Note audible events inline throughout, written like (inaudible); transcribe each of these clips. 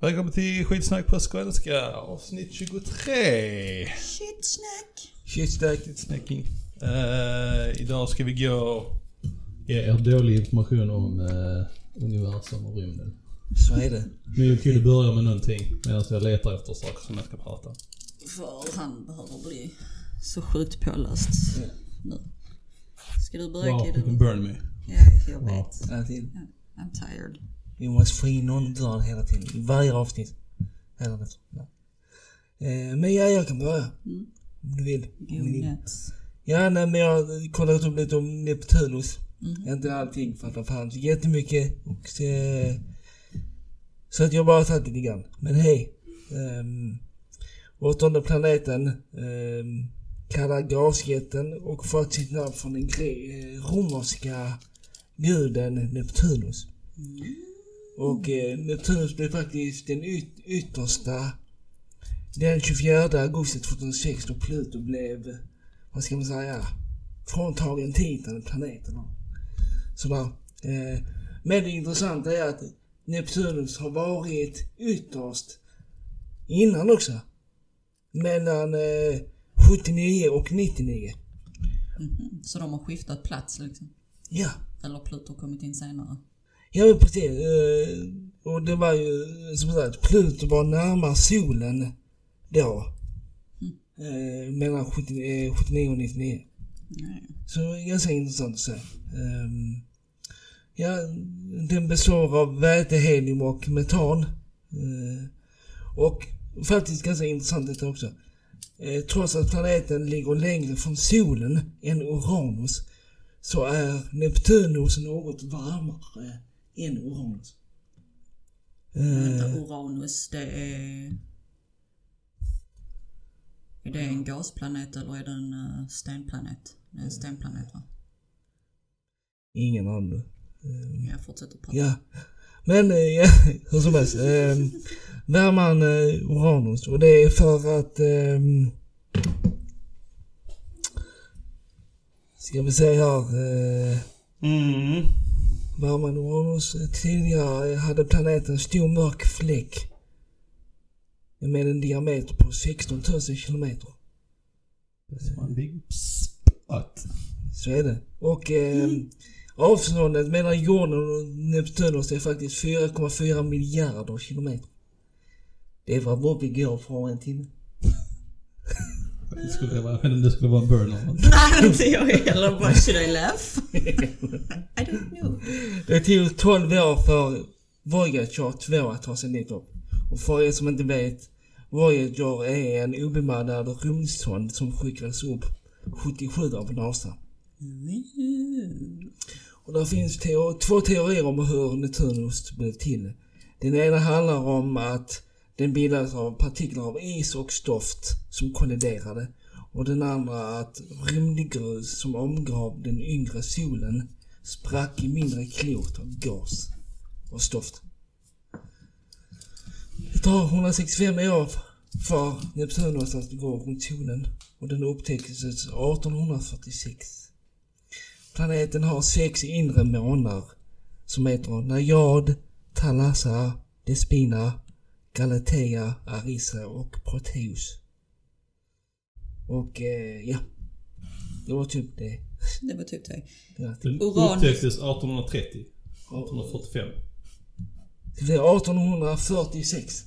Välkommen till skitsnack på skånska avsnitt 23. Shitsnack. Shitsnack, snacking. Uh, idag ska vi gå ge er dålig information om uh, universum och rymden. Så är det. Men vi kunde börja med någonting medan jag letar efter saker som jag ska prata om. För han behöver bli så sjukt påläst nu. Ska du börja Wow, Kid? you can eller? burn me. Ja, jag Wow. vet. Tiden. I'm tired. Vi måste få in någon dörr hela tiden. I varje avsnitt. Eller efter. Ja. Eh, men ja, jag kan börja. Mm. Om du vill. Go Om ni vill. nuts. Ja, nej, men jag har kollat upp lite om Neptunus. Mhm. Inte allting för att det fanns jättemycket. Och, eh, så att jag bara tagit lite grann. Men hej. Um, åttonde planeten. Um, kallad gasjätten och fått sitt namn från den eh, romerska guden Neptunus. Och eh, Neptunus blev faktiskt den yt- yttersta den 24 augusti 2006 då Pluto blev, vad ska man säga, fråntagen titeln planeten. Sådär. Eh, men det intressanta är att Neptunus har varit ytterst innan också. Mellan eh, 79 och 99. Mhm. Så de har skiftat plats liksom? Ja. Eller Pluto har kommit in senare? Ja precis. Eh, och det var ju som sagt, Pluto var närmare solen då. Eh, mellan 70, eh, 79 och 99. Nej. Så det är ganska intressant att se. Ehm, ja, den består av väte, helium och metan. Eh, och faktiskt ganska intressant detta också. Eh, trots att planeten ligger längre från solen än Uranus så är Neptunus något varmare än Uranus. Vänta, Eh, Uranus, det är... Är det en gasplanet eller är det en uh, stenplanet? Det är en stenplanet va? ingen aning. Jag fortsätter prata. Ja. Men eh, ja, (laughs) hur som helst. Eh, värman eh, Uranus och det är för att... Eh, ska vi se här. Eh, Mm. Värman Uranus. Tidigare hade planeten en stor mörk fläck. Med en diameter på 16 000 kilometer. En big spot. Så är det. Och eh, avståndet mellan jorden och Neptunus är faktiskt 4,4 miljarder kilometer. Det var vad vi går från en timme. Det skulle vara, jag vet inte om det skulle vara en burn eller något. (laughs) Nej, inte jag heller. Why should I laugh? I don't know. Det tog 12 år för Voyager 2 att ta sig dit upp. Och för er som inte vet, Voyager är en obemannad rymdsond som skickades upp 77 av NASA. Och där finns teo- två teorier om hur Neptunus blev till. Den ena handlar om att den bildades av partiklar av is och stoft som kolliderade. Och den andra att rymdgrus som omgav den yngre solen sprack i mindre klot av gas och stoft. Det tar 165 år för Neptunus att gå runt solen och den upptäcktes 1846. Planeten har sex inre månar som heter Najad, Thalassa, Despina, Galatea, Arissa och Proteus. Och eh, ja, det var typ det. (laughs) Det var typ det. Typ. Den Uranus. upptäcktes 1830. 1845. Det är 1846.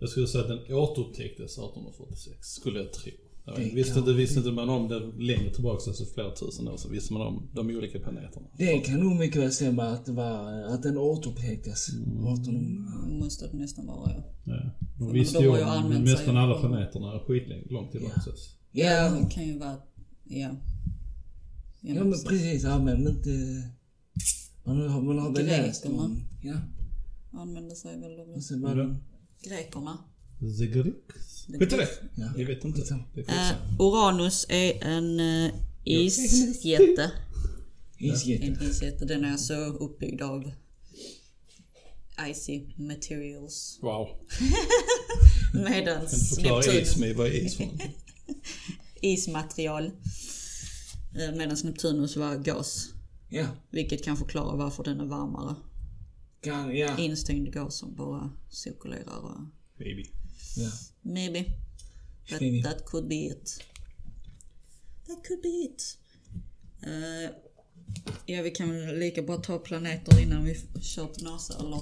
Jag skulle säga att den återupptäcktes 1846, skulle jag tro. Det visste, inte, visste inte man om det längre tillbaka, alltså flera tusen år, så visste man om de olika planeterna. Det kan nog mycket väl stämma att det var, att den återupptäcktes 1800. Det måste det nästan vara ja. Ja. De För visste ju om nästan av- alla planeterna skitlänge, långt tillbaka. Ja. Ja, det kan ju vara... Ja. Ja men precis, ja men inte... Man har, man har väl läst om... Ja. Använde sig väl av Ja. det... Grekerna. The Greeks. Skit i det. Ja. Jag vet inte. Det är skitsamma. Uranus är en uh, isjätte. (laughs) Isjätte. En isjätte. Den är alltså uppbyggd av icy materials. Wow. (laughs) Medans Förklara is med vad är is för (laughs) ismaterial. Eh, Medan Neptunus var gas. Ja. Vilket kan förklara varför den är varmare. Kan, ja. instängd gas som bara cirkulerar. Och Baby. Ja. maybe. That, Maybe. that could be it. That could be it. Eh, ja, vi kan väl lika bra ta planeter innan vi kör till NASA eller?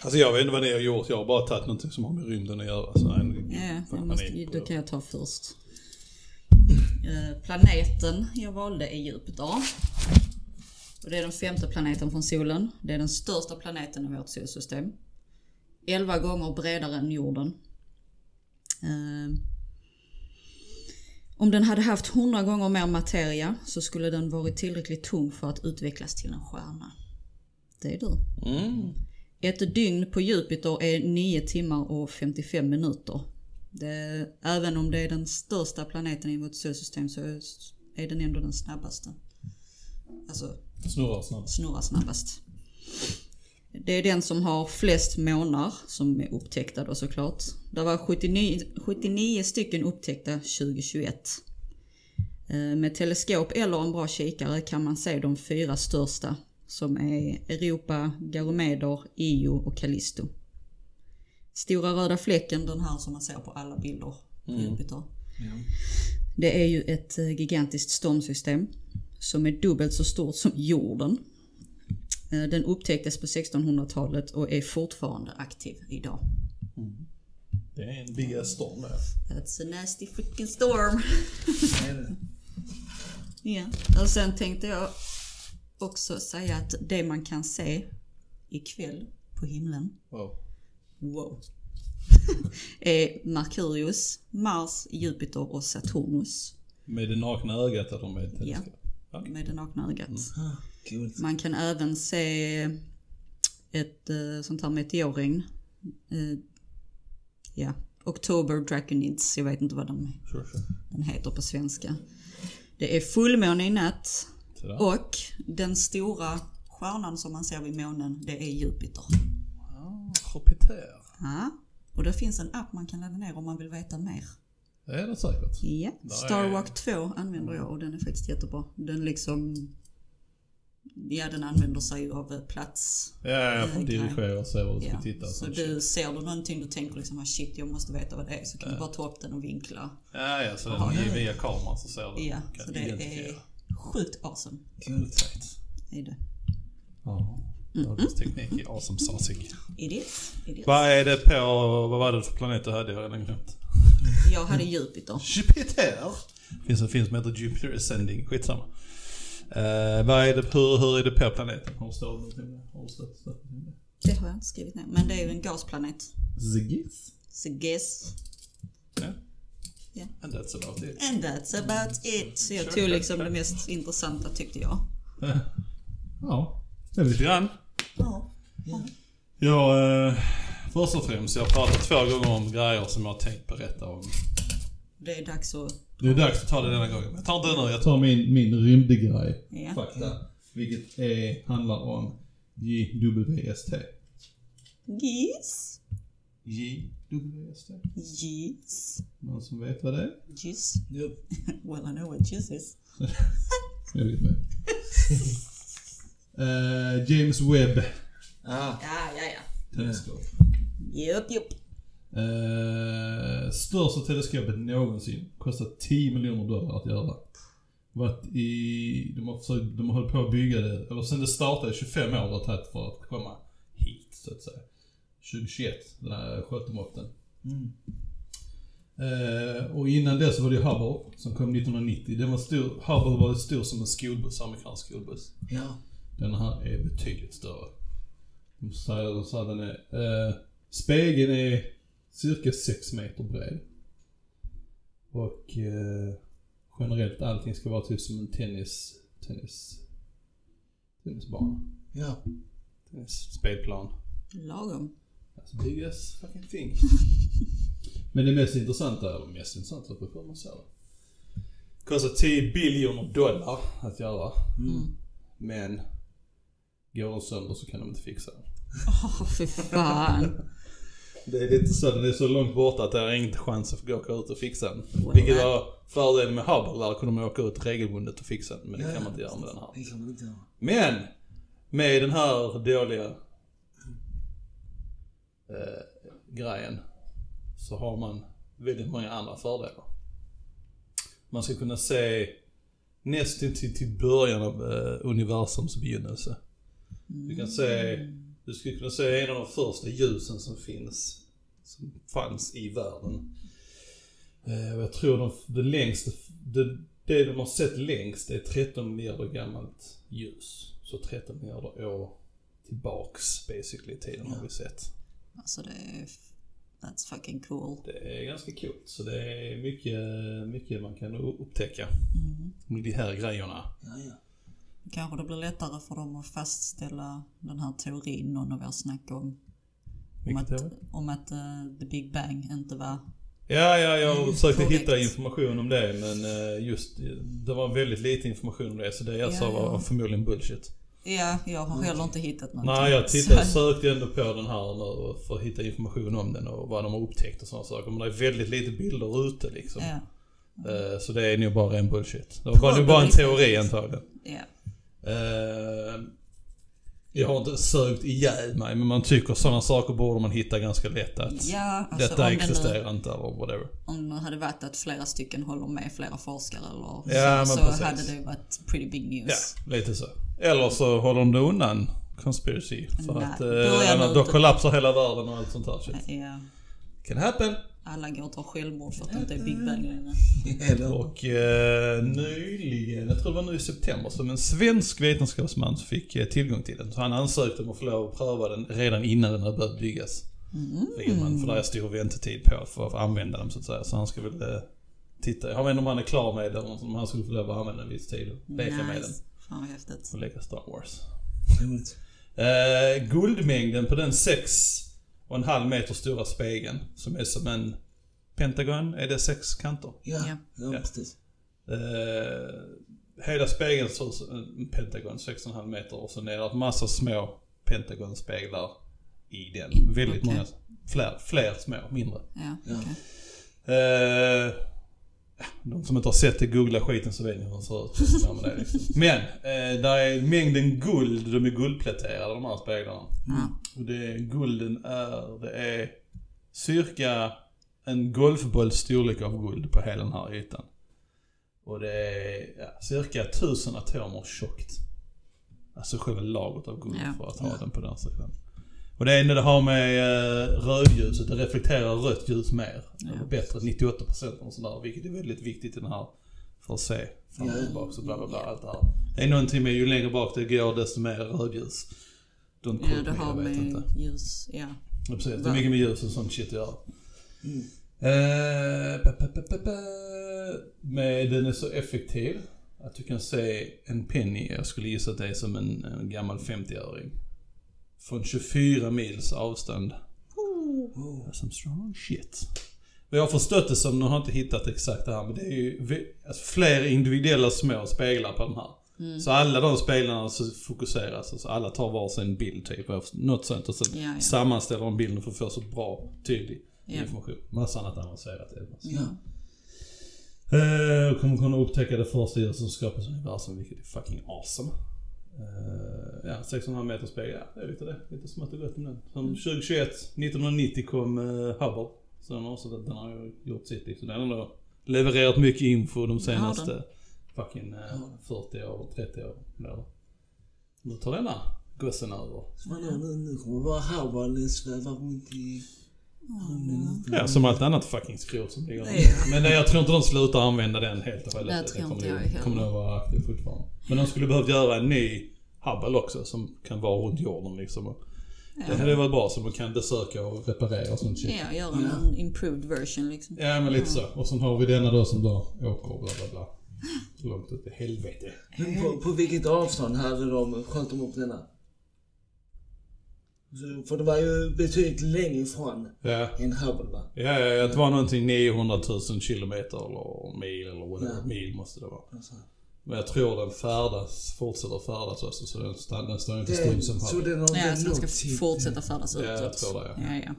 Alltså jag vet inte vad ni har gjort, jag har bara tagit någonting som har med rymden att göra. Så en, Ja, jag måste, på då kan jag ta först. Eh, planeten jag valde är Jupiter. Och det är den femte planeten från solen. Det är den största planeten i vårt solsystem. 11 gånger bredare än jorden. Eh, om den hade haft 100 gånger mer materia så skulle den varit tillräckligt tung för att utvecklas till en stjärna. Det är du. Mm. Ett dygn på Jupiter är 9 timmar och 55 minuter. Det, även om det är den största planeten i vårt solsystem så är den ändå den snabbaste. Alltså Snurrar snabbt. snurrar snabbast. Det är den som har flest månar som är upptäckta då såklart. Det var 79, 79 stycken upptäckta 2021. Eh, Med teleskop eller en bra kikare kan man se de fyra största som är Europa, Ganymeder, Io och Callisto. Stora röda fläcken, den här som man ser på alla bilder på Jupiter. Det är ju ett eh, gigantiskt stormsystem som är dubbelt så stort som jorden. Eh, Den upptäcktes på 1600-talet och är fortfarande aktiv idag. Det är en big storm där. That's a nasty freaking storm. Är. (laughs) Ja, och sen tänkte jag också säga att det man kan se ikväll på himlen, Wow. wow, (laughs) är Merkurius, Mars, Jupiter och Saturnus Med det nakna ögat eller med ett Ja. med det nakna ögat. Ah, coolt. Man kan även se ett eh, sånt här meteorregn. Eh, ja, October Draconids, jag vet inte vad den, Sure, sure. den heter på svenska. Det är fullmåne i natt och den stora stjärnan som man ser vid månen, det är Jupiter. Ah, Jupiter. Ja. Och det finns en app man kan ladda ner om man vill veta mer. Det är det säkert. Ja, Starwalk 2 använder jag och den är faktiskt jättebra. Den liksom, ja den använder sig av eh, plats. Ja, jag får Eh, dirigera och se var du ska Ja. titta. Så du ser du någonting du tänker liksom ah, shit jag måste veta vad det är så kan du bara ta upp den och vinkla. Ja, ja, så den är via kameran så ser du. Ja, kan så det är sjukt awesome. Coolt. Är det. Ja, dagens teknik är awesome sausig. It is. It is. Vad är det på, vad var det för planet du hade? Jag har redan glömt. Jag hade Jupiter. Jupiter! Det finns en film som heter Jupiter Ascending, skitsamma. Uh, vad är det, hur, hur är det på planeten? Har du stått? Det har jag inte skrivit ner. Men det är ju en gasplanet. Zigis? Ja. Ja. And that's about it. And that's about it. Så jag tog liksom det mest intressanta tyckte jag. (laughs) Ja, det är lite grann. Ja. Jag, eh, först och främst, jag pratat två gånger om grejer som jag har tänkt berätta om. Det är dags att... Det är dags att ta det denna gången. Jag tar inte den nu, jag tar min, min rymdgrej. Ja. Fakta. Vilket är, handlar om JWST. Yes. JWST? Yes. Någon som vet vad det är? Jizz. Yup. (laughs) Well I know what jizz is. (laughs) Jag vet med. Eh, James Webb Ah, Ja, ja, ja. teleskop. Jupp, jupp. Eh, största teleskopet någonsin. Kostar 10 miljoner dollar att göra. Varit i, de har, försökt, de har hållit på att bygga det, eller sen det startade 25 år har tagit för att komma hit så att säga. 2021, den här skötemåtten. mm. Eh, och innan det så var det ju Hubble som kom 1990. Den var stor, Hubble var stor som en skolbuss, amerikansk skolbuss. Ja. Den här är betydligt större. De säger, de säger den är, eh, spegeln är cirka 6 meter bred. Och eh, generellt allting ska vara typ som en tennis, tennis, tennisbana. Ja. Tennisspelplan. Lagom. That's big as fucking thing. (laughs) Men det mest intressanta, eller mest intressanta, på hur man ser det. Kostar 10 biljoner dollar att göra. Mm. Men går den sönder så kan de inte fixa den. Åh, fy fan. (laughs) Det är lite så, den är så långt borta att det är ingen chans att få åka ut och fixa den. Well, Vilket var fördelen med Hubble, där kunde man åka ut regelbundet och fixa den. Men det Ja, kan man inte göra med den här. Det kan man inte göra. Men! Med den här dåliga eh, grejen så har man väldigt många andra fördelar. Man ska kunna se nästan till, till början av eh, universums begynnelse. Du kan se, du skulle kunna se en av de första ljusen som finns, som fanns i världen. Eh, jag tror de, det längsta, det, det de har sett längst är 13 miljarder gammalt ljus. Så 13 miljarder år tillbaks basically tiden har vi sett. Alltså det är... That's fucking cool. Det är ganska coolt. Så det är mycket, mycket man kan upptäcka Mm. med de här grejerna. Ja, ja. Kanske det blir lättare för dem att fastställa den här teorin någon av er snackade om. Om att, om att eh, the big bang inte var... Ja, ja, jag försökte Korrekt. hitta information om det men eh, just det var väldigt lite information om det så det jag Ja, sa var ja. förmodligen bullshit. Ja, jag har heller inte hittat någonting. Nej, jag tittade, Så- sökte ändå på den här nu för att hitta information om den och vad de har upptäckt och sådana saker. Men det är väldigt lite bilder ute liksom. Ja, Eh, Så det är nog bara en bullshit. Det var bara, bara en teori antagligen. ja. Eh, Jag har inte sökt ihjäl mig men man tycker sådana saker borde man hitta ganska lätt att Ja, alltså detta om det, existerar inte eller whatever. om det hade varit att flera stycken håller med flera forskare eller Ja, så, så hade det varit pretty big news. Ja, lite så. Eller så håller de det undan conspiracy. För Nej, att då eh, då ute. kollapsar hela världen och allt sånt här shit. Ja. Can happen. Alla går och tar självmord för att det inte är Big Bang längre. Eller Och eh, nyligen, jag tror det var nu i september, som en svensk vetenskapsman fick eh, tillgång till den. Så han ansökte om att få lov att pröva den redan innan den hade börjat byggas. Fick man, för det är stor väntetid på för att använda den så att säga. Så han ska väl eh, titta. Jag vet inte om han är klar med den, om han skulle få lov att använda en viss tid och leka med den. Nice. Fan vad häftigt. Och leka Star Wars. roligt. Eh, guldmängden på den 6 och en halv meter stora spegeln som är som en pentagon, är det sex kanter? Ja, Ja. ja, precis. Eh, hela spegeln som en pentagon, 6,5 meter och sen är det en massa små pentagonspeglar i den. Väldigt Okej. många, fler, fler små, mindre. Ja, okej. Eh, ja, de som inte har sett det, googla skiten så vet ni hur den ser ut. Ja, men, liksom. men eh, där är mängden guld, de är guldpläterade de här speglarna. Ja. Och det, gulden är, det är cirka en golfbolls storlek av guld på hela den här ytan. Och det är ja, cirka tusen atomer tjockt. Alltså själva lagret av guld Ja. för att ha den på den sidan. Och det är när det har med eh, rödljuset, det reflekterar rött ljus mer. Ja. Bättre, 98% och sådär. Vilket är väldigt viktigt i den här, för att se fram och tillbaka och bla bla bla. Allt det här. Det är någonting med ju längre bak det går desto mer rödljus. Don't Ja, det har vet inte. med ljus, ja. Ja, precis. Det är mycket med ljus och sånt shit att göra. Mm. Men den är så effektiv att du kan se en penny, jag skulle gissa att det är som en, en gammal 50-öring. Från 24 mils avstånd. Oh. That's some strong shit. Och jag har förstått det som, nu har jag inte hittat exakt det här, men det är ju alltså, fler individuella små speglar på den här. Mm. Så alla de speglarna så fokuseras, alltså alla tar varsin bild typ, något sånt och sen Ja, ja. sammanställer de bilden för att få så bra, tydlig Ja. information. Massa annat avancerat är. Ja. Eh, kommer kunna upptäcka det första djuret som skapas i universum, vilket är fucking awesome. Eh, ja, 6,5 meter spegel, ja det är lite det. Lite smått och gott om den. Som 2021, 1990 kom uh, Hubble. Så den har, också, den har ju gjort sitt liksom. Den har ändå levererat mycket info de senaste fucking eh, 40 år, 30 år. Eller. Nu tar denna gossen över. Så vadå, nu, nu kommer bara Howard sväva runt i... Ja, som allt annat fucking skrot som ligger Ja. Men nej, jag tror inte de slutar använda den helt och hållet. Det tror kommer inte jag nog- heller. kommer nog vara aktiv fortfarande. Men de skulle behövt göra en ny Hubble också som kan vara runt jorden liksom. Det hade varit bra så man kan besöka och reparera och sånt shit. Ja, göra en improved version liksom. Ja men lite så. Och sen har vi denna då som då åker och bla bla bla. Långt ut i helvete. Men på, på vilket avstånd hade de, sköt de upp denna? Så, för det var ju betydligt längre ifrån Ja. än Hubble va? Ja, ja, ja, det var någonting 900 000 kilometer eller mil eller whatever. Ja. Mil måste det vara. Alltså. Men jag tror den färdas, fortsätter färdas också så den, stann- den står inte still som så Hubble. den har Ja, så den ska fortsätta färdas Ja, utåt. jag tror det, ja. Ja, ja.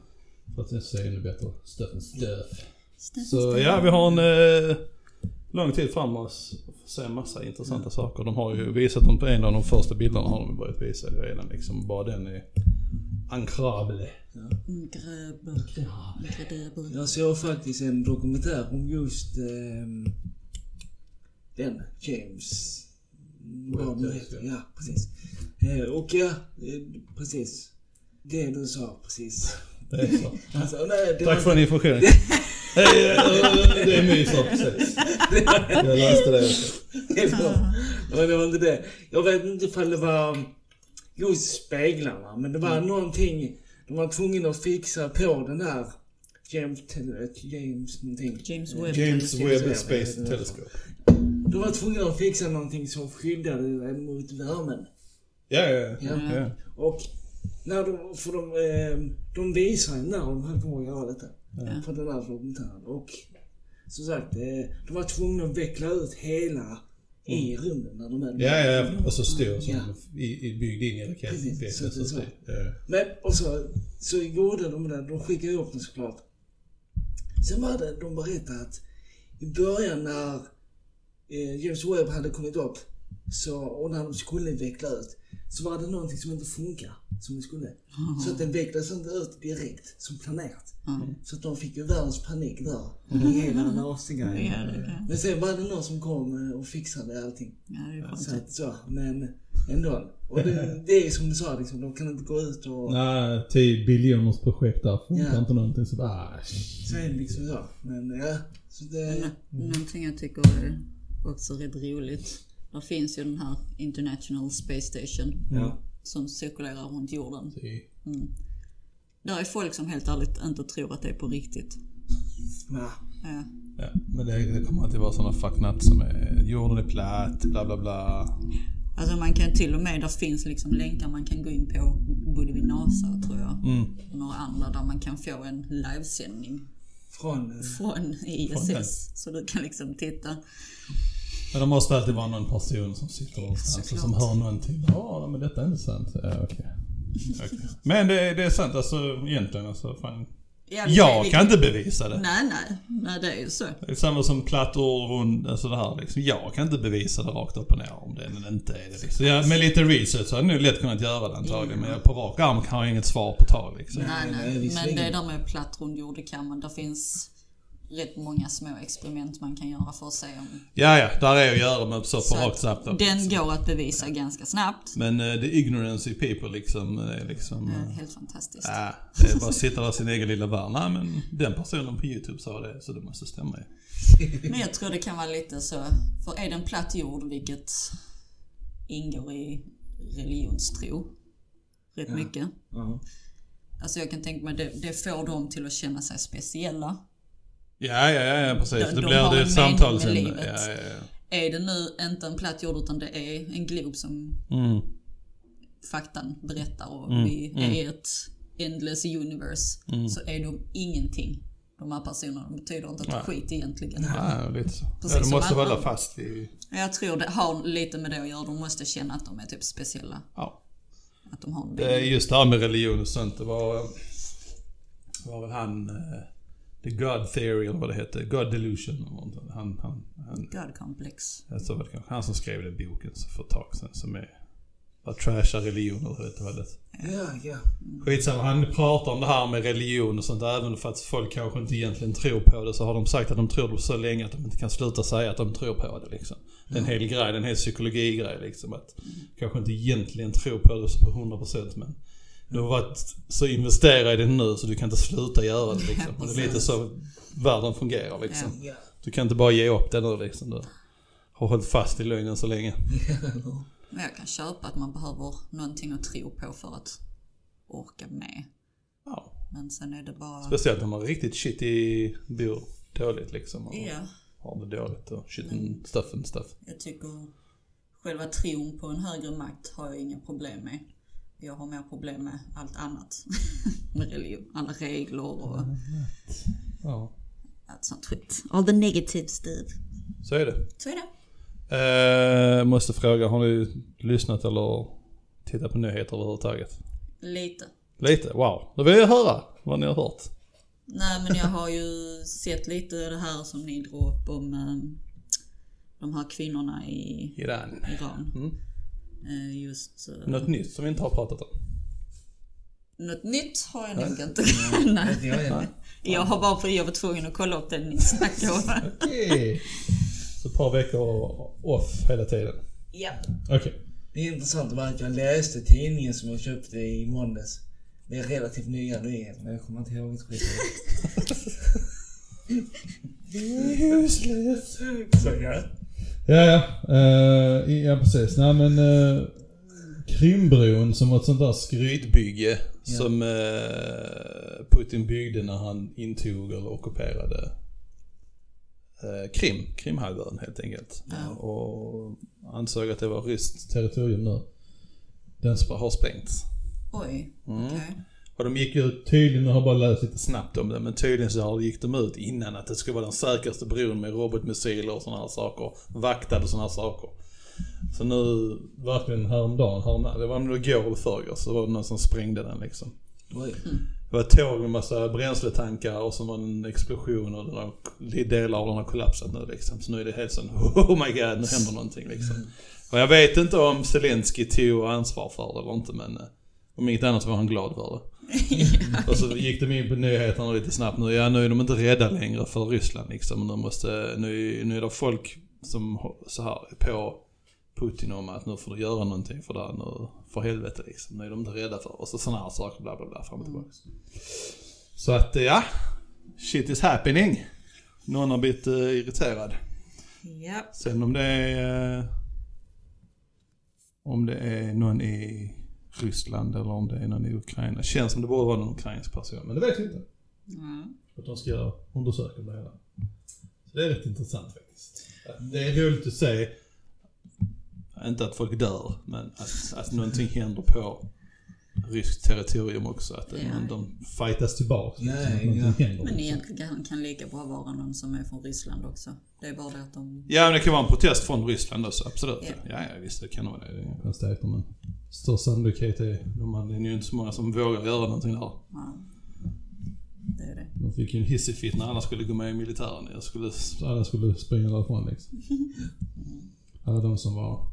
För att det ser ännu bättre. Stuff and stuff. Stuff, Så ja, vi har en eh, lång tid framåt oss får se massa intressanta saker. De har ju visat dem på en av de första bilderna har de börjat visa redan liksom. Bara den är ancrable. Ja. Jag såg faktiskt en dokumentär om just ehm, den, James. Vad nu heter. Ja, precis. Eh, och ja, eh, precis. Det du sa precis. Det är så. (laughs) Alltså, nej, det Tack var- för den informationen. (laughs) Hej, eh, det är My sa precis. (laughs) Jag läste det också. Det var inte det. Jag vet inte ifall det var just speglarna, men det var någonting. De var tvungna att fixa på den där James, James någonting. James Webb. James Webb Space Telescope. De var tvungna att fixa någonting som skyddade mot värmen. Ja, ja, ja. Och när de, för de, eh, de visar när de höll på att göra detta. Ja. På den här dokumentären. Och som sagt, eh, de var tvungna att veckla ut hela i rummen när de är Ja, ja, var så stor som Ja. i, i byggd in i raketen. Precis, så är så. Ja. Men, och så, så gjorde de det. De skickade upp den såklart. Sen var det, de berättade att i början när eh, James Webb hade kommit upp så, och när de skulle veckla ut så var det någonting som inte funkar som det skulle. Så att den vecklades inte ut direkt som planerat. Mm. Så att de fick ju världens panik där. I hela NASA-grejen. Ja, det kan. Men sen var det någon som kom eh, och fixade allting. Ja, det är Så skönt. att så, men ändå. Och det, det är som du sa, liksom, de kan inte gå ut och... Nej, 10 biljoners projekt där funkar Ja. inte någonting så ah, Så är det liksom så. Men ja, så det... Nå- Någonting jag tycker är också rätt roligt. Där finns ju den här International Space Station Ja. som cirkulerar runt jorden. det- Där är folk som helt ärligt inte tror att det är på riktigt. Ja. Ja. Ja, men det, det kommer alltid vara sådana fucknuts som är jorden är platt, bla bla bla. Alltså man kan till och med, där finns liksom länkar man kan gå in på, både vid NASA tror jag, Mm. och några andra där man kan få en livesändning Från... från Från. ISS. Så du kan liksom titta. Men det måste alltid vara någon person som sitter någonstans och Såklart. som hör någonting. Ja, men detta är inte sant. Ja, okej. (laughs) Okej. Men det, det är sant alltså egentligen. Alltså, fan. Ja, Jag kan inte bevisa det. Nej, nej. Nej, det är ju så. Det är samma som plattor rund, alltså det här liksom. Jag kan inte bevisa det rakt upp och ner om den inte är det liksom. Ja, med lite research så hade jag nog lätt kunnat göra det antagligen. Men jag på rak arm har jag inget svar på tal liksom. Nej, nej. Men det där med platt rund jord, det man. Där finns rätt många små experiment man kan göra för att se om... Ja, ja, där är att göra med så på rakt snabbt. den går att bevisa ganska snabbt. Men uh, the ignorance i people liksom, är liksom... Eh, eh, Helt fantastiskt. Ja, det är bara att sitta där i sin egen lilla värld. Nej men den personen på YouTube sa det, så det måste stämma ju. (laughs) Men jag tror det kan vara lite så, för är det en platt jord, vilket ingår i religionstro rätt mycket. Ja. Alltså jag kan tänka mig, det, det får dem till att känna sig speciella. Ja, ja, ja, ja precis. De- det de blir det ett samtal sen. livet. Ja, ja, ja. Är det nu inte en platt jord utan det är en glob som Mm. faktan berättar och Mm, vi mm. är ett endless universe Mm. så är de ingenting. De här personerna de betyder inte ett Nej. skit egentligen. Ja, lite så. Precis Ja, de måste hålla fast vid... Jag tror det har lite med det att göra. De måste känna att de är typ speciella. Ja. Att de har en just det här med religion och sånt. Det var... Var väl han... eh, The God Theory eller vad det hette. God Delusion. eller. Han, han, han, God complex. kanske han som skrev den boken för ett tag sedan som är... Bara trashar religion och helt och hållet. Ja, ja. Skitsamma, han pratar om det här med religion och sånt. Även för att folk kanske inte egentligen tror på det så har de sagt att de tror det så länge att de inte kan sluta säga att de tror på det liksom. Det är en hel grej, det är en hel psykologigrej liksom. Att kanske inte egentligen tror på det på 100% men du har varit så investerad i det nu så du kan inte sluta göra det liksom. (laughs) Det är lite så världen fungerar liksom. Du kan inte bara ge upp det nu liksom. Du har hållit fast i lögnen så länge. (laughs) Men jag kan köpa att man behöver någonting att tro på för att orka med. Ja. Men sen är det bara... Speciellt om man är riktigt shit i bor dåligt liksom. Och Ja, har det dåligt och shit and stuff and stuff. jag tycker själva tron på en högre makt har jag inga problem med. Jag har mer problem med allt annat. (laughs) med religion, alla regler och Ja. allt sånt skit. All the negative stuff. Så är det. Så är det. Eh, måste fråga, har ni lyssnat eller tittat på nyheter överhuvudtaget? Lite. Lite? Wow. Då vill jag höra vad ni har hört. Nej men jag har ju sett lite det här som ni drog upp om eh, de här kvinnorna i Iran. Iran. Mm. Eh, just... eh, Något nytt som vi inte har pratat om? Något nytt har jag nog inte. Nej. Jag. (laughs) Jag har bara för jag var tvungen att kolla upp det ni snackade om. Okej. Så ett par veckor off hela tiden. Ja. Okej. Det är intressant var att jag läste tidningen som jag köpte i måndags. Det är relativt nya nyheter, men jag kommer inte ihåg ett skit. (laughs) Så ja. Ja, ja. Eh, ja, precis. Nej men... Uh, Krymbron som var ett sånt där skrytbygge Ja. som eh, Putin byggde när han intog eller ockuperade eh, Krim, Krimhalvön helt enkelt. Ja. Och ansåg att det var ryskt territorium nu. Den har sprängts. Oj, Mm. okej. Och de gick ut tydligen, jag har bara läst lite snabbt om det, men tydligen så har- gick de ut innan att det skulle vara den säkraste bron med robotmissiler och sådana här saker. Vaktade och sådana här saker. Så nu, verkligen häromdagen, härom, det var nog igår eller förrgår, så var det någon som sprängde den liksom. Det var ett tåg med massa bränsletankar och så var det en explosion och delar av den har kollapsat nu liksom. Så nu är det helt sån, (laughs) oh my god, nu händer någonting liksom. Och jag vet inte om Zelensky tog ansvar för det eller inte men eh, om inget annat var han glad för det. (laughs) Och så gick de in på nyheterna lite snabbt nu. Ja, nu är de inte rädda längre för Ryssland liksom. Nu, måste, nu, nu är det folk som så här är på Putin om att nu får du göra någonting för det här nu. För helvete liksom. Nu är de inte rädda för Och så sådana här saker bla bla bla fram och tillbaka. Så att ja. Shit is happening. Någon har blivit eh, irriterad. Ja. Sen om det är... eh, Om det är någon i Ryssland eller om det är någon i Ukraina. Känns som det borde vara någon ukrainsk person. Men det vet vi inte. Ja. Att de ska göra undersöka det hela. Så det är rätt intressant faktiskt. Det är roligt att se. Inte att folk dör, men att, att någonting händer på ryskt territorium också. Att det, Ja. de fightas tillbaka. Att ja. Men liksom. egentligen kan lika bra vara någon som är från Ryssland också. Det är bara det att de... Ja, men det kan vara en protest från Ryssland också, absolut. Ja. Ja, ja visst det kan vara det. Det är inga konstigheter men stor sannolikhet är de, det är ju inte så många som vågar göra någonting där. Ja. Det är det. De fick ju en hissig fit när alla skulle gå med i militären. Jag skulle, alla skulle springa därifrån liksom. (laughs) Alla de som var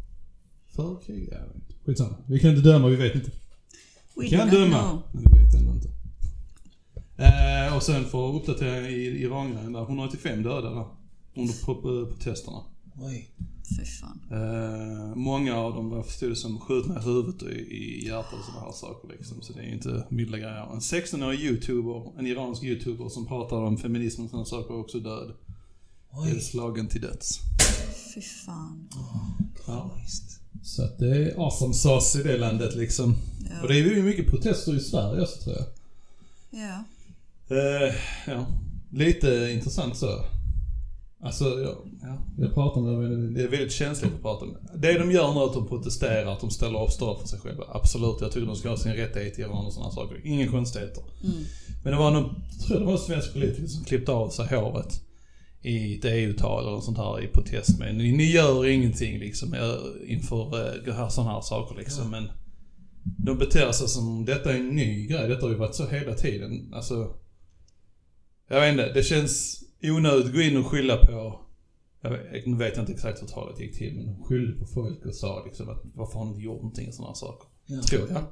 för krig, jag vet inte. Skitsamma. Vi kan inte döma, vi vet inte. We kan döma, know. men vi vet ändå inte. Eh, och sen för uppdatering i Iran, där 185 döda där. Under pro- protesterna. Oj. Fy fan. Eh, många av dem vad jag förstod det som skjutna i huvudet och i, hjärtat och sådana här saker liksom. Så det är ju inte milda grejer. En 16-årig youtuber, en iransk youtuber som pratar om feminism och sådana saker är också död. Är Oj. slagen till döds. Fy fan. Ja. Så att det är awesome sauce i det landet liksom. Ja. Och det är ju mycket protester i Sverige också tror jag. Ja. Eh, ja, lite intressant så. Alltså, ja, ja, jag pratar med men det är väldigt känsligt att prata med. Det de gör nu är att de protesterar, att de ställer upp stöd för sig själva. Absolut, jag tycker de ska ha sin rättighet i Iran och sådana saker. Inga konstigheter. Mm. Men det var någon, jag tror det var en svensk politiker som klippte av sig håret i ett EU-tal eller sånt här i protest med. Ni, ni gör ingenting liksom eh, inför eh, det här, sådana här saker liksom. Men de beter sig som om detta är en ny grej. Detta har ju varit så hela tiden. Alltså, jag vet inte, det känns onödigt att gå in och skylla på jag vet, nu vet jag inte exakt hur talet gick till, men de skyllde på folk och sa liksom att varför har ni inte gjort någonting och sådana saker. Ja. Tror jag.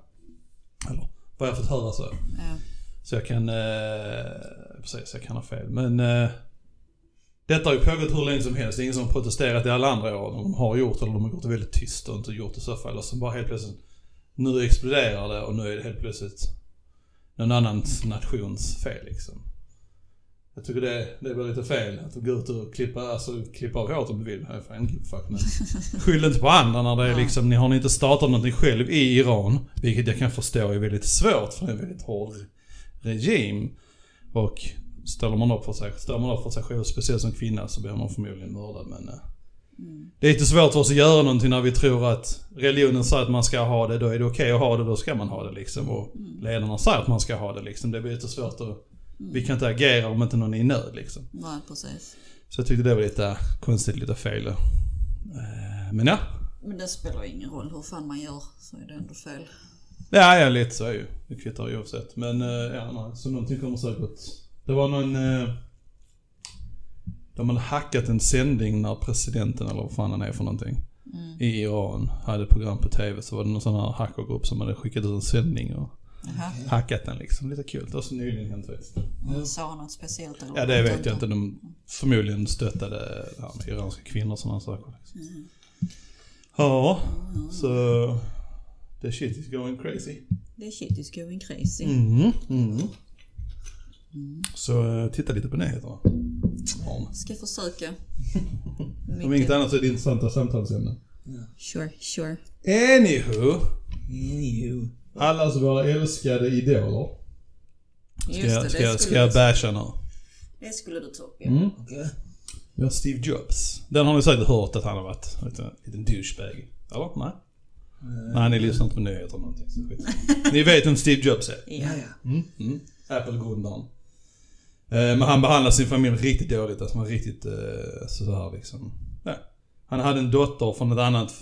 Eller vad jag har fått höra så. Ja. Så jag kan, eh, precis, jag kan ha fel. Men eh, detta har ju pågått hur länge som helst. Det är ingen som har protesterat i alla andra år. De har gjort det, eller de har gjort det väldigt tyst och inte gjort det i så fall. Och så bara helt plötsligt, nu exploderar det och nu är det helt plötsligt någon annan nations fel liksom. Jag tycker det, det var lite fel att gå ut och klippa, alltså klippa av håret om du vill. Jag fan fuck men (laughs) skyll inte på andra när det är liksom, ni har ni inte startat någonting själv i Iran. Vilket jag kan förstå är väldigt svårt för det är en väldigt hård regim. Och ställer man upp för sig, ställer man upp för sig själv, speciellt som kvinna, så blir man förmodligen mördad. Men eh, Mm. det är lite svårt för oss att göra någonting när vi tror att religionen säger att man ska ha det, då är det okej att ha det, då ska man ha det liksom. Och ledarna säger att man ska ha det liksom. Det blir lite svårt att... Vi kan inte agera om inte någon är i nöd liksom. Nej, precis. Så jag tyckte det var lite konstigt, lite fel. Eh, Men ja. Men det spelar ingen roll hur fan man gör så är det ändå fel. Ja, ja lite så är ju. Det kvittar ju oavsett. Men eh, ja, nej, så någonting kommer säkert. Det var någon... Eh, de hade hackat en sändning när presidenten, eller vad fan han är för någonting, Mm. i Iran hade program på TV. Så var det någon sån här hackergrupp som hade skickat ut en sändning och Jaha. Hackat den liksom. Lite kul. Det har så nyligen hänt faktiskt. Sa han något speciellt eller? Ja, det vet jag inte. De förmodligen stöttade det här med iranska kvinnor och sådana saker. Liksom. Mm. Ja, så... The shit is going crazy. Det shit is going crazy. Mm, mm. Så eh, titta lite på nyheterna. Barn. Ska försöka. (laughs) Om inget annat så är det intressanta samtalsämnen. Sure, sure. Anywho. Jo. Allas våra älskade idoler. Ska Just jag, det, ska det, jag, ska jag basha nu? det skulle du ta upp ja. Mm. Okej. Vi har Steve Jobs. Den har ni säkert hört att han har varit en liten douchebag. Eller? Nej? Nej, ni lyssnar inte på nyheter eller någonting. Så skit. ni vet vem Steve Jobs är? Ja. Ja, ja. Mm. Mm. Apple-grundaren. Eh, men han behandlade sin familj riktigt dåligt. Alltså, var riktigt eh, så här liksom. Ja. Han hade en dotter från ett annat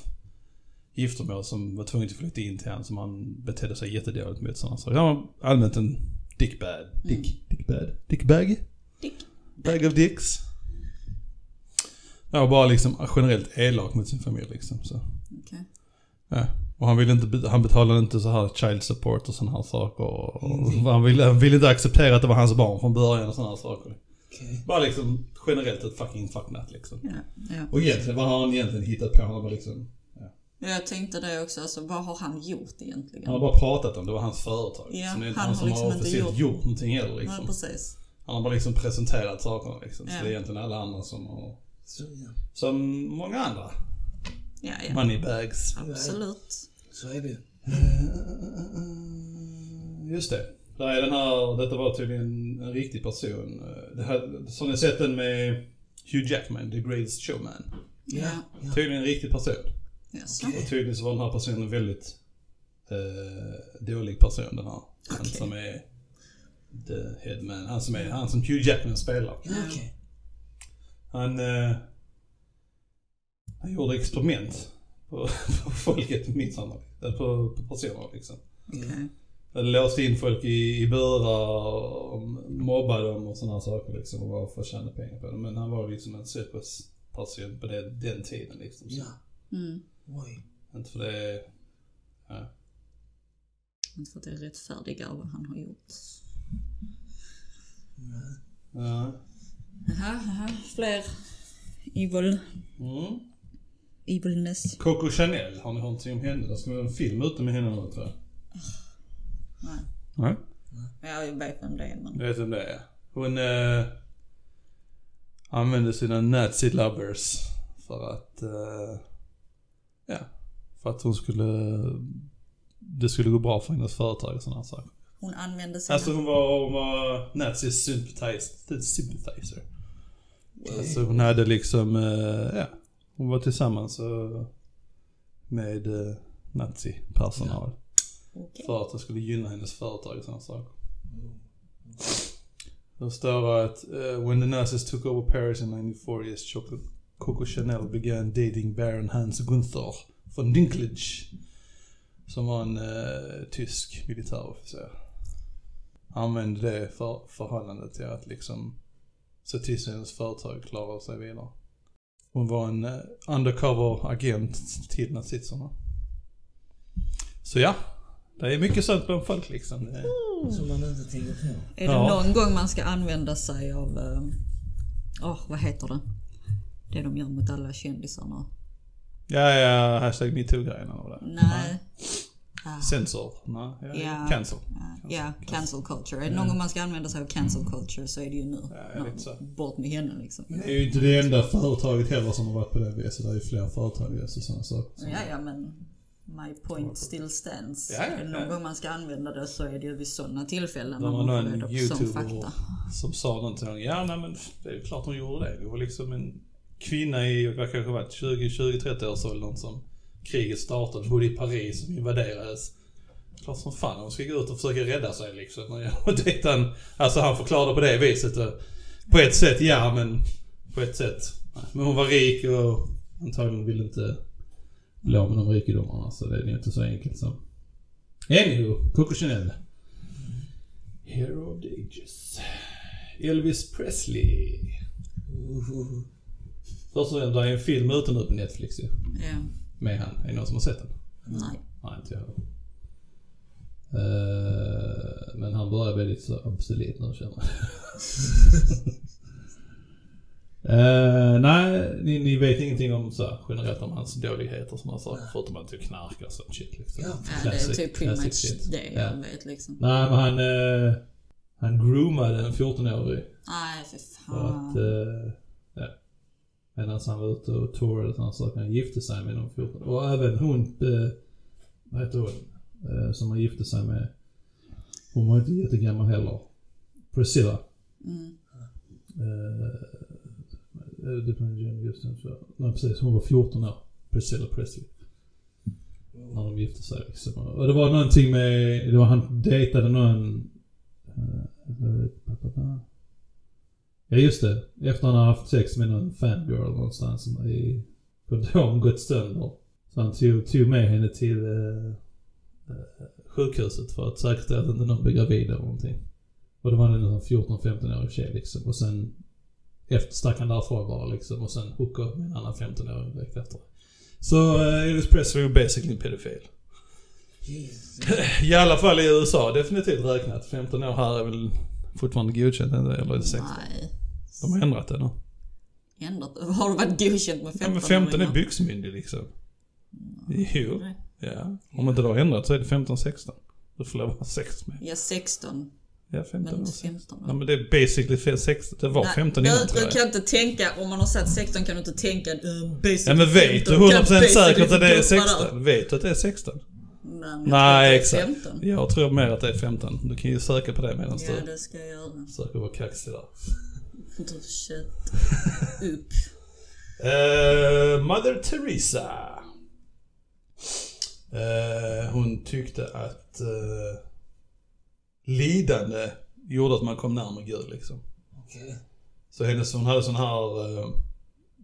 giftermål som var tvungen att flytta in till honom som han betedde sig jättedåligt mot. Saker. Han var allmänt en dickbag. Dick, dickbag? Dickbag? Dick. Bag of dicks. Ja, bara liksom generellt elak mot sin familj liksom. Så. Okej. Ja. Och han ville inte, han betalade inte så här child support och sådana här saker. Och, och han, ville, han ville inte acceptera att det var hans barn från början och sådana här saker. Okej. Bara liksom generellt ett fucking fucknut liksom. Ja, ja. Och egentligen, vad har han egentligen hittat på? Han bara liksom, Jag tänkte det också, alltså vad har han gjort egentligen? han har bara pratat om det, var hans företag. Ja, så det är inte han han har som liksom har inte officiellt gjort- gjort, någonting heller Nej, liksom. precis. Han har bara liksom presenterat sakerna liksom. Så Ja. det är egentligen alla andra som har, Så ja. som många andra. Ja, ja. Moneybags. Absolut. Så är det. Just det. Där är den här, detta var tydligen en riktig person. Det här, som ni sett den med Hugh Jackman, The Greatest Showman. Ja. Ja. Tydligen en riktig person. Jaså? Okej. Och tydligen så var den här personen en väldigt eh, dålig person den här. Han Okej. som är The Headman. Han som, är, han som Hugh Jackman spelar. Ja, okej. Han, eh, han gjorde experiment på, (laughs) på folket, misshandlade. På, på personer liksom. Okej. Han låste in folk i, i burar och mobbade dem och sådana saker liksom. Och bara för att tjäna pengar på det. Men han var liksom en cirkuspatient på det, den tiden liksom. Så, Ja. Mm. Oj. Inte för det... Ja. Inte för att det är rättfärdiga vad han har gjort. ja. Jaha, jaha. Fler evil, Mm. Evilness. Coco Chanel, har ni hört någonting om henne? Det ska vara en film ute med henne nu tror jag. Nej. Nej. Ja, jag vet vem det är men. Jag vet vem det är. Hon eh, använde sina nazi lovers för att, eh, ja, för att hon skulle, det skulle gå bra för hennes företag och sådana saker. Hon använde sina... Alltså hon var, hon var nazi sympathizer. sympathizer. Alltså hon hade liksom, eh, ja, hon var tillsammans eh, med eh, nazi-personal. Okej. För att det skulle gynna hennes företag och sådana saker. Då står det att eh, when the Nazis took over Paris in 1940s, Choco, Coco Chanel began dating Baron Hans Gunther von Dinklage. Som var en eh, tysk militärofficer. Använde det för, förhållandet till att liksom se till så hennes företag klarar sig vidare. Hon var en eh, undercover agent till nazisterna. Så ja, det är mycket sånt bland folk liksom. Är, Som man inte tänker på. Är det Ja. någon gång man ska använda sig av... eh, Åh, vad heter det? Det de gör mot alla kändisarna. ja, ja, hashtag metoo-grejen eller vad det är. Nej. Ah, Censor? Nej, ja, Ja. cancel. Ja, cancel culture. Är det någon gång man ska använda sig av cancel culture så är det ju nu. Ja, så. Bort med henne liksom. Det är ju inte det enda företaget heller som har varit på det viset. Det är ju fler företag och sådana saker. Ja, ja, men my point still stands. Ja, ja, det någon ja. gång man ska använda det så är det ju vid sådana tillfällen Det var någon youtuber som sa någonting. Ja, nej men det är ju klart hon gjorde det. Det var liksom en kvinna i, vad kanske varit, 20, 20, 30 års åldern som kriget startade, bodde i Paris som invaderades. Klart som fan hon ska gå ut och försöka rädda sig liksom. Och (laughs) det han, alltså han förklarade på det viset. Och på ett sätt ja, men på ett sätt. Men hon var rik och antagligen ville inte bli av med de rikedomarna. Så det är inte så enkelt som. Anywho, Coco Chanel. Hero of the Ages. Elvis Presley. Uh, Först och främst, det är en film ute nu på Netflix ju. Ja, Med han. Är det någon som har sett den? nej. Nej, inte jag heller. lite så obsolet nu känner jag. (laughs) Eh, nej, ni, ni vet ingenting om så här, generellt om hans dåligheter och sådana saker. Förutom att typ knarkar och sånt shit liksom. Ja. Det är typ pretty much shit. det Ja. jag vet liksom. Nej, men han, eh, han groomade en 14-årig. Nej, för För fan. att, eh, ja. Medan han var ute och tourade och sådana saker. Han gifte sig med de 14. Och även hon, eh, vad heter hon, eh, som han gifte sig med. Hon var inte jättegammal heller. Priscilla. Mm. Eh, det var Austen, så- Nej precis, hon var 14 år. Priscilla Presley. När de gifte sig liksom. Och det var någonting med, det var han dejtade någon... eh, Ja just det. Efter han hade haft sex med någon fangirl någonstans i, på dagen gått sönder. Så han tog, tog med henne till eh, eh, sjukhuset för att säkerställa att inte någon blev gravid eller någonting. Och det var en sån 14-15-årig tjej liksom. Och sen efter stack han därifrån bara liksom. Och sen hookade upp med en annan 15-åring direkt efter. Så eh, Elvis Presley är basically pedofil. Jesus. (laughs) I alla fall i USA, definitivt räknat. 15 år här är väl fortfarande godkänt, eller är det 16? Nej. De har ändrat det nu. Ändrat. Har du varit godkänt med 15 Ja men 15 är byxmyndig liksom. Jo. Ja. Om inte det har ändrat så är det 15-16. Du får lov att ha sex med. Ja, 16. Ja, 15 Men år. 15 Ja men det är basically fel 16. Det var 15 Nej, innan du, tror du jag. kan inte tänka, om man har satt 16 kan du inte tänka uh, basic Ja men vet du 15, 100% kan säkert basically att det är guppa 16? Vet du att det är 16? Men jag Nej exakt. 15. Jag tror mer att det är 15. Du kan ju söka på det medan Ja, du det ska jag göra. försöker vara kaxig där. Du shut (laughs) upp. Eh, Mother Teresa. Eh, hon tyckte att uh, lidande gjorde att man kom närmare Gud liksom. Okej. Så hennes, hon hade sån här uh,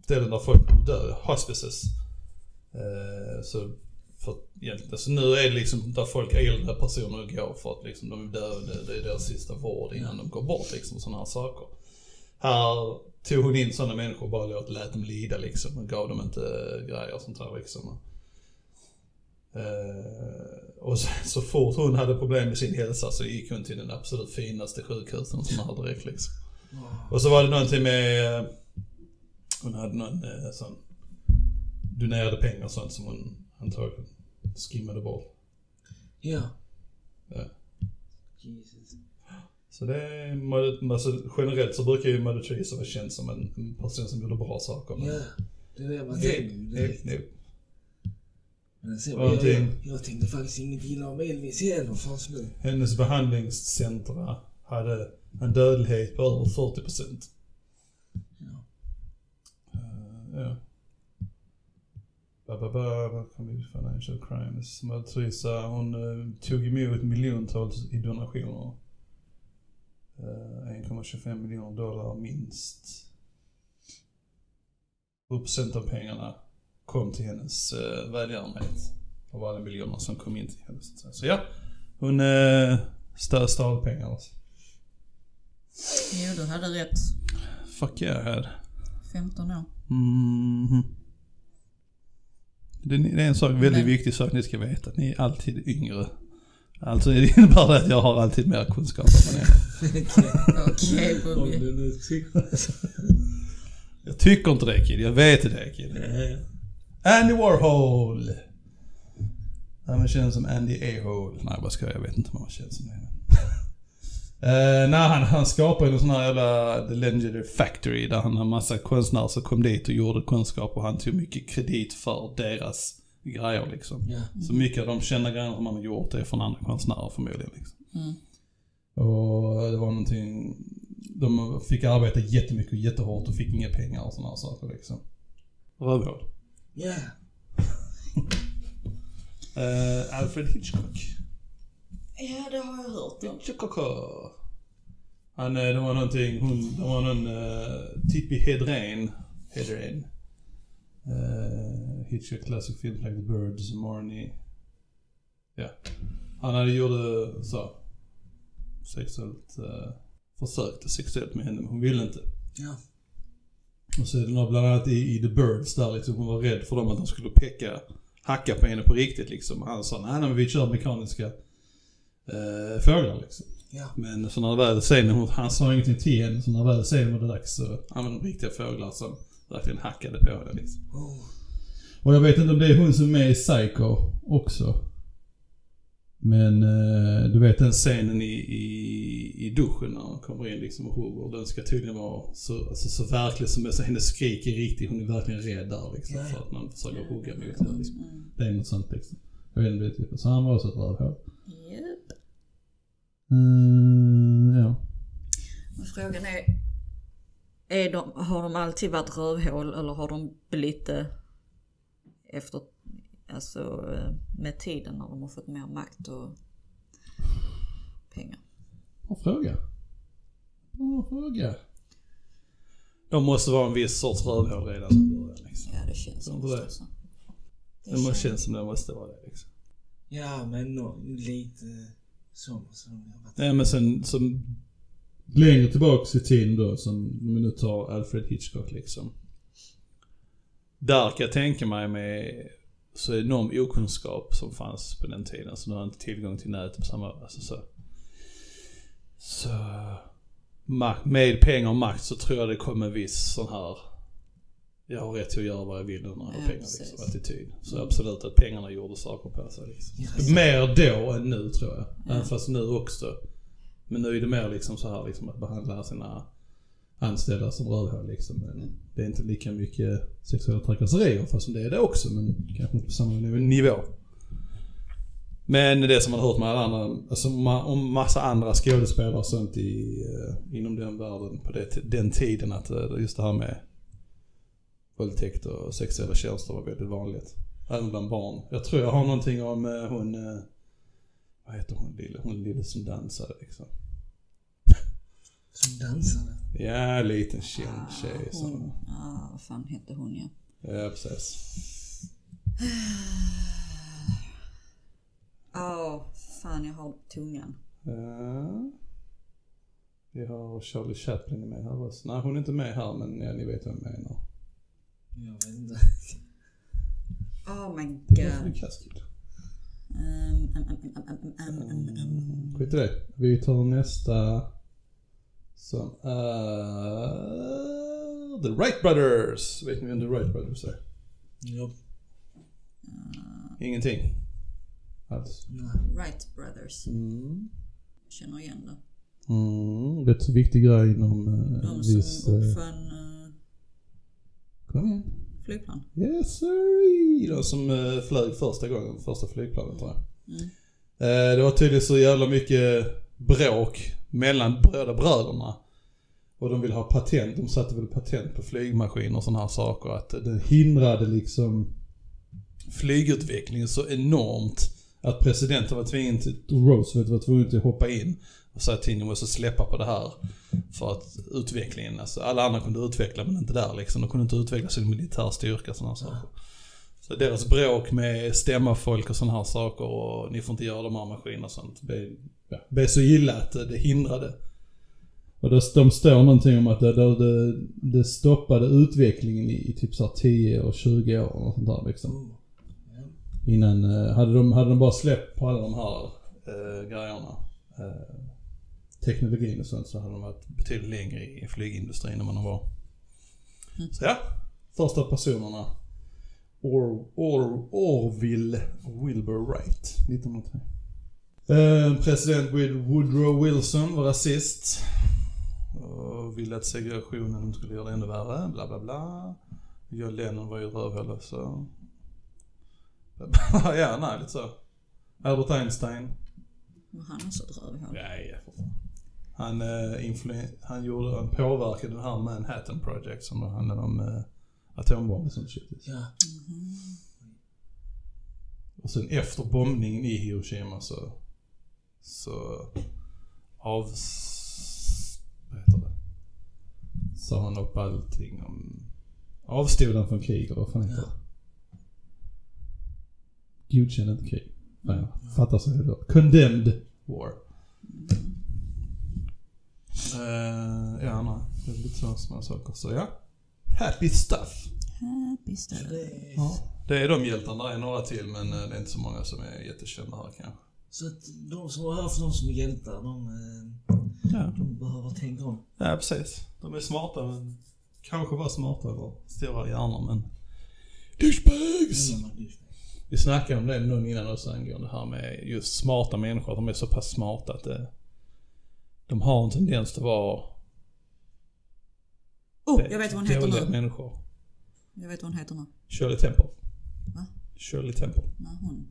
ställen där folk dör, hospices. Så för egentligen, så nu är det liksom där folk, äldre personer går för att liksom de är döda, det är deras sista vård innan de går bort liksom, sådana här saker. Här tog hon in sådana människor och bara låt, lät dem lida liksom och gav dem inte eh, grejer och sånt där liksom. Uh, och så, så fort hon hade problem med sin hälsa så gick hon till den absolut finaste sjukhusen som hade här direkt liksom. Och så var det någonting med, eh, hon hade någon sån, donerade pengar och sånt som hon antagligen skimmade bort. Ja. Ja. Jesus. Så det är, alltså, generellt så brukar ju Teresa vara känd som en person som gjorde bra saker. men- Ja. Det är det man tänker ju direkt. Men sen, jag, jag, jag tänkte faktiskt inget illa om Elvis heller förrän nu. Hennes behandlingscentra hade en dödlighet på över 40 procent. Ja. ja. Vi financial crimes? Teresa, hon eh, tog emot miljontals i donationer. Eh, 1,25 miljoner dollar minst. 7 procent av pengarna kom till hennes uh, välgörenhet. Av alla miljoner som kom in till henne. Så, ja, hon stö, stal pengar. Alltså. Jo, du hade rätt. Fuck yeah, här. 15 år. Mhm. Det, det är en sak, väldigt Men- viktig sak ni ska veta. Ni är alltid yngre. Alltså det innebär det att jag har alltid mer kunskap än vad ni har. (laughs) Okej, Bobby. Jag tycker inte det kid, jag vet det kid. Andy Warhol! Han känns som Andy A-hole. Nej vad ska jag, jag vet inte om han känns som det. Uh, nej, han, han skapade en sån här jävla The Legendary Factory där han har massa konstnärer som kom dit och gjorde kunskap och han tog mycket kredit för deras grejer liksom. Ja. Så mycket av de kända grejerna som han har gjort är från andra konstnärer förmodligen. Liksom. Mm. Och det var någonting, de fick arbeta jättemycket och jättehårt och fick inga pengar och sådana saker liksom. Rövhål. Ja. Uh, (laughs) Alfred Hitchcock. Ja, det har jag hört. Hitchcock. Han, det var någonting, hon, det var någon uh, Tippi Hedren. Hedren. Uh, Hitchcock Classic Films Like the Birds, Marnie. Ja. Han hade gjort eh, så. Sexuellt, uh, försökte sexuellt med henne men hon ville inte. Ja. Och så är det nog bland annat i, i The Birds där liksom, hon var rädd för dem att de skulle peka, hacka på henne på riktigt liksom. Och han sa nej, men vi kör mekaniska eh, fåglar liksom. Ja. Men så när väl scenen, han sa ingenting till henne, så när väl scenen var dags så använde de riktiga fåglar som verkligen hackade på henne liksom. Oh. Och jag vet inte om det är hon som är med i Psycho också. Men eh, du vet den scenen i, i, i duschen när hon kommer in liksom och hugger. Den ska tydligen vara så, alltså, så verklig som så hennes skrik är riktigt. Hon är verkligen rädd där liksom. För att man försöker hugga mot henne liksom. Det är något sånt liksom. Jag vet inte riktigt. Så han var också ett rövhål. Mm, ja. Frågan är, är de, har de alltid varit rövhål eller har de blivit det efter, alltså med tiden när de har fått mer makt och pengar? Bra fråga. Bra fråga. De måste vara en viss sorts rövhål redan från början liksom. Ja det känns som det är. det. Så. Det måste känns som det måste vara det liksom. Ja, men nå- lite jag vet. Nej men sen som längre tillbaks i tiden då som om vi nu tar Alfred Hitchcock liksom. Där kan jag tänka mig med så enorm okunskap som fanns på den tiden. Så nu har inte tillgång till nätet på samma, alltså så. Så med pengar och makt så tror jag det kommer en viss sån här jag har rätt till att göra vad jag vill nu när jag har Ja, pengar liksom, attityd. Så absolut att pengarna gjorde saker på sig liksom. Yes. Mer då än nu tror jag. Ja. Även fast nu också. Men nu är det mer liksom så här liksom att behandla sina anställda som rövhål liksom. Men det är inte lika mycket sexuella trakasserier fast det är det också men kanske inte på samma nivå. Men det som man har hört med alla andra, alltså om massa andra skådespelare och sånt i, eh, inom den världen på det, den tiden att eh, just det här med våldtäkt och sexuella tjänster var väldigt vanligt. Även bland barn. Jag tror jag har någonting om eh, hon, eh, vad heter hon lille, hon lille som dansade liksom. Som dansade. Ja, liten känd tjej hon, som, ah, vad fan hette hon ja. ja precis. Ja, fan jag har tungan. Ja. Vi har Charlie Chaplin med här också. Nej hon är inte med här men ja, ni vet vad jag menar. Jag vet inte. Oh my god. Um, um, um, um, um, um, um, um. Skit i det. Vi tar nästa som är The Wright Brothers. Vet ni vem The Wright Brothers är? Ja. Ingenting. Alls. Wright Brothers. Mm. Känner igen det. Mm, rätt så viktig grej inom uh, De viss... som Uh, uppfann uh, kom igen. flygplan. Yes sir. De som uh, flög första gången, första flygplanet tror jag. Mm. Eh, det var tydligen så jävla mycket bråk mellan båda bröderna. Och de ville ha patent, de satte väl patent på flygmaskiner och sådana här saker. Att det hindrade liksom flygutvecklingen så enormt att presidenten var tvungen till, Roosevelt var tvungen till att hoppa in säga till ni måste släppa på det här. För att utvecklingen, alltså alla andra kunde utveckla men inte där liksom. De kunde inte utveckla sin militär styrka och sådana saker. Så deras bråk med stämma folk och sådana här saker och ni får inte göra de här maskinerna och sånt. Ja, blev så illa att det hindrade. Och då, de står någonting om att det, det, det, det stoppade utvecklingen i, i typ så här 10 och 20 år och sånt där liksom. Ja. Innan, eh, hade de, hade de bara släppt på alla de här eh, grejerna, eh, teknologin och sånt, så hade de varit betydligt längre i flygindustrin än vad de var. Så ja, första personerna. Or, Or, Orville Wilbur Wright, 1903. Eh, president Woodrow Wilson var rasist. Och ville att segregationen skulle göra det ännu värre, bla bla bla. John Lennon var ju rövhål så (laughs) ja, nej, lite så. Albert Einstein. Var han också ett rövhål? Nej, ja, för fan. Han, eh, han gjorde, han påverkade den här Manhattan Project som handlade om eh, atombomber och sånt shit. Ja. Och sen efter bombningen i Hiroshima så, så av... Vad heter det? Sa han upp allting om... Avstod han från krig eller vad fan heter det? Godkände inte krig. Nej, fattar sig det då. Condemned war. Uh, ja, nej. Det är lite sådana små saker. Så ja. Happy stuff. Happy stuff. är Ja. Det är de hjältarna. Det är några till men eh, det är inte så många som är jättekända här kanske. Så att de som har haft någon som är hjältar, de, eh, Ja. de behöver tänka om. ja, precis. De är smarta men kanske var smarta över stora hjärnor men... Douchebags! Vi snackade om det med någon innan också angående det här med just smarta människor. Att de är så pass smarta att det, de har en tendens att vara Oh, jag vet vad hon heter nu. människor. Jag vet vad hon heter nu. Shirley Temple. Va? Shirley Temple. Nej, hon.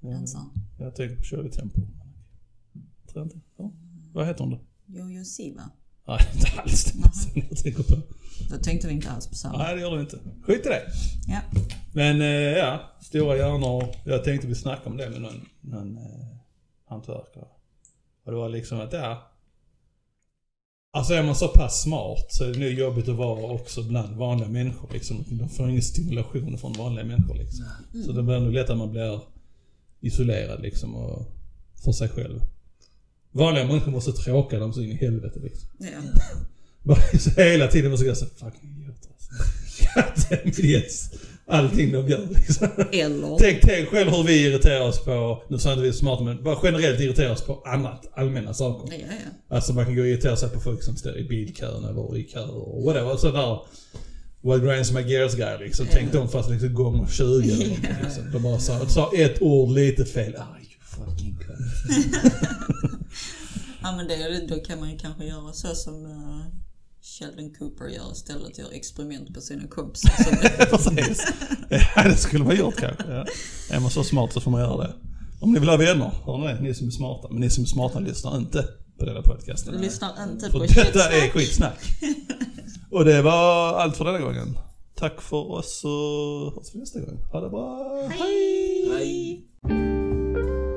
Ja, Ensam. jag tänker på Shirley Temple. Tror jag inte. Ja. Vad heter hon då? Jojo Siva. Nej, (laughs) inte alls det som jag tänker på. Då tänkte vi inte alls på samma. Nej, det gör du inte. Skit i det. Ja. Men eh, ja, stora hjärnor. Jag tänkte vi snackade om det med någon, någon eh, hantverkare. Och det var liksom att, ja. Alltså är man så pass smart så är det nog jobbigt att vara också bland vanliga människor liksom. De får ingen stimulation från vanliga människor liksom. Så det blir nog lätt att man blir isolerad liksom och för sig själv. Vanliga människor måste tråka dem så in i helvete liksom. ja. Bara så hela tiden måste jag säga fucking idioter alltså. (laughs) God. Allting de gör liksom. Eller... Tänk, tänk själv hur vi irriterar oss på, nu sa inte vi smarta men bara generellt irriterar oss på annat, allmänna saker. Ja, ja. Alltså man kan gå och irritera sig på folk som står i bilkön eller i köer och whatever. Sådär. What grinds my gears guy liksom. Tänk dem fast liksom gånger 20 eller någonting, liksom. De bara sa, sa ett ord lite fel. Ah, you fucking cunt. (laughs) Ja men det, då kan man ju kanske göra så som uh, Sheldon Cooper gör istället. Gör experiment på sina kompisar. (laughs) Precis. Ja, det skulle man gjort kanske. Ja. Är man så smart så får man göra det. Om ni vill ha vänner, hör ni? Ni som är smarta. Men ni som är smarta lyssnar inte på denna podcasten. du lyssnar inte på detta är skitsnack. Och det var allt för denna gången. Tack för oss och hörs vi nästa gång. Ha det bra. Hej! Hej.